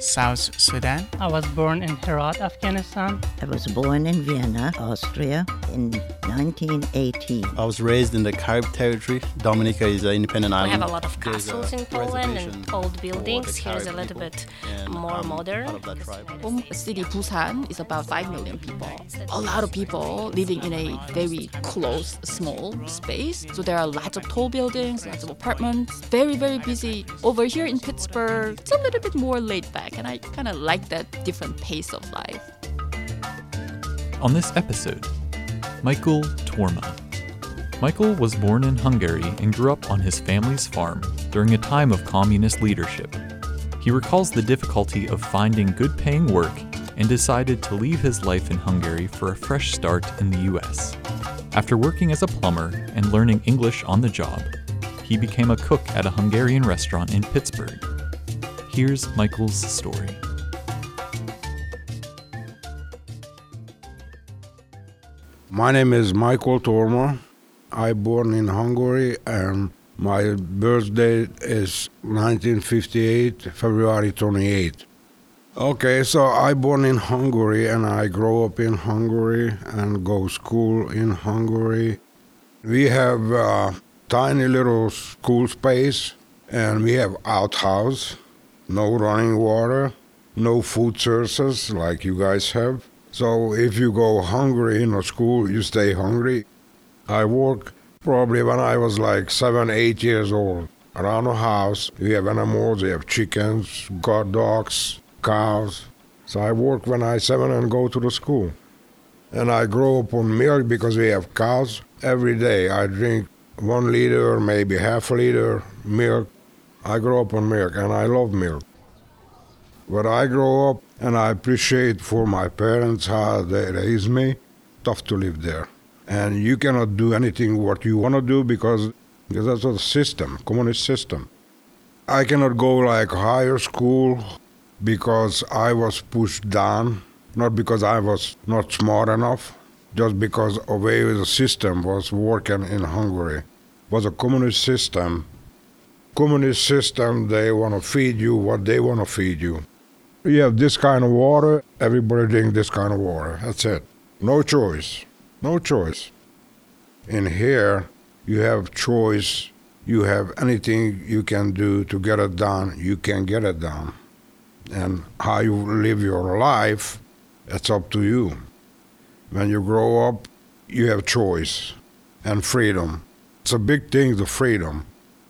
South Sudan. I was born in Herat, Afghanistan. I was born in Vienna, Austria in 1918. I was raised in the Carib territory. Dominica is an independent island. We have a lot of castles in Poland and old buildings. Here is a little people, bit and more um, I'm modern. part of that because tribe. United Home city Busan is about 5 million people. A lot of people living in a very close, small space. So there are lots of tall buildings, lots of apartments, very, very busy. Over here in Pittsburgh, it's a little bit more laid back, and I kind of like that different pace of life. On this episode, Michael Torma. Michael was born in Hungary and grew up on his family's farm during a time of communist leadership. He recalls the difficulty of finding good paying work and decided to leave his life in Hungary for a fresh start in the US. After working as a plumber and learning English on the job, he became a cook at a Hungarian restaurant in Pittsburgh. Here's Michael's story. My name is Michael Torma. I born in Hungary and my birthday is 1958, February 28. Okay, so I born in Hungary and I grow up in Hungary and go school in Hungary. We have a tiny little school space and we have outhouse, no running water, no food sources like you guys have. So if you go hungry in a school, you stay hungry. I work probably when I was like seven, eight years old. Around the house, we have animals, we have chickens, got dogs, cows. So I work when I seven and go to the school. And I grow up on milk because we have cows. Every day I drink one liter, maybe half a liter milk. I grew up on milk and I love milk. But I grow up and I appreciate for my parents how they raised me. Tough to live there. And you cannot do anything what you want to do because, because that's a system, communist system. I cannot go like higher school because I was pushed down, not because I was not smart enough, just because of way the system was working in Hungary. was a communist system. Communist system, they want to feed you what they want to feed you. You have this kind of water, everybody drink this kind of water. That's it. No choice. No choice. In here, you have choice. You have anything you can do to get it done, you can get it done. And how you live your life, it's up to you. When you grow up, you have choice and freedom. It's a big thing, the freedom,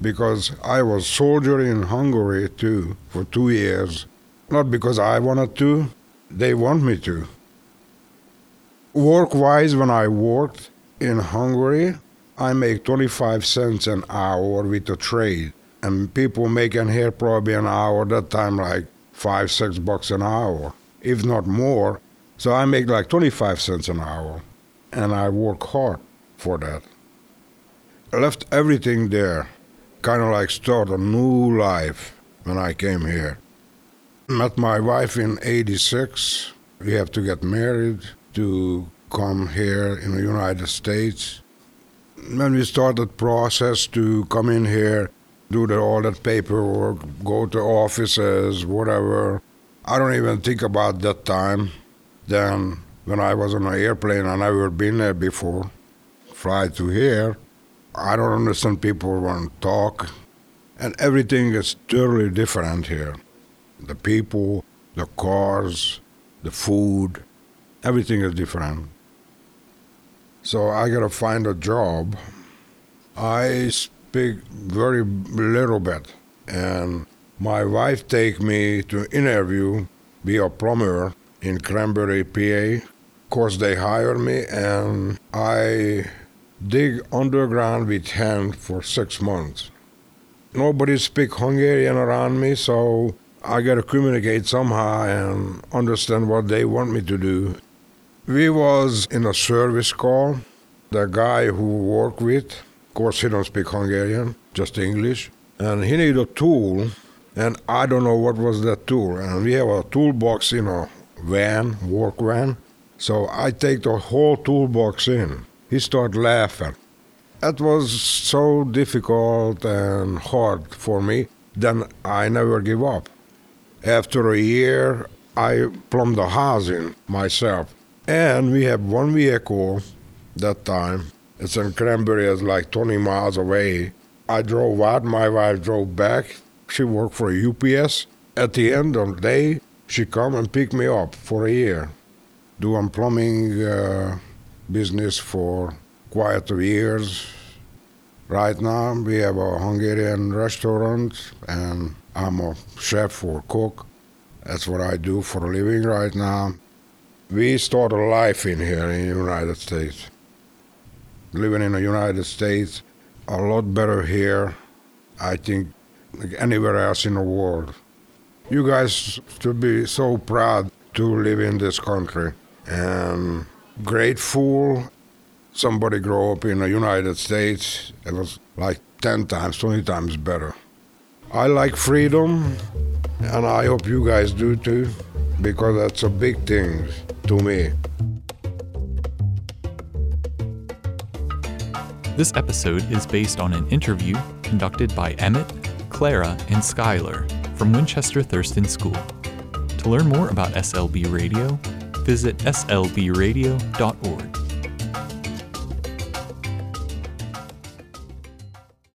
because I was soldier in Hungary too for two years. Not because I wanted to, they want me to. Work wise, when I worked in Hungary, I make 25 cents an hour with the trade. And people making here probably an hour that time like five, six bucks an hour, if not more. So I make like 25 cents an hour. And I work hard for that. I left everything there, kind of like start a new life when I came here. Met my wife in 86. We have to get married to come here in the United States. When we started process to come in here, do the, all that paperwork, go to offices, whatever, I don't even think about that time. Then when I was on an airplane, I never been there before. Fly to here, I don't understand people want to talk, and everything is totally different here. The people, the cars, the food, everything is different. So I gotta find a job. I speak very little bit, and my wife take me to interview, be a plumber in Cranberry, PA. Of course, they hire me, and I dig underground with hand for six months. Nobody speak Hungarian around me, so I gotta communicate somehow and understand what they want me to do. We was in a service call. The guy who work with, of course he don't speak Hungarian, just English, and he need a tool, and I don't know what was that tool. And we have a toolbox in a van, work van, So I take the whole toolbox in. He started laughing. It was so difficult and hard for me. Then I never give up. After a year, I plumbed the housing myself. And we have one vehicle that time. It's in Cranberry, it's like 20 miles away. I drove out, my wife drove back. She worked for UPS. At the end of the day, she come and pick me up for a year. Doing plumbing uh, business for quite years. Right now, we have a Hungarian restaurant, and I'm a chef or cook. That's what I do for a living right now. We started life in here in the United States. Living in the United States, a lot better here, I think, like anywhere else in the world. You guys should be so proud to live in this country and grateful somebody grow up in the United States. It was like 10 times, 20 times better. I like freedom, and I hope you guys do too, because that's a big thing to me. This episode is based on an interview conducted by Emmet, Clara, and Skylar from Winchester Thurston School. To learn more about SLB Radio, visit slbradio.org.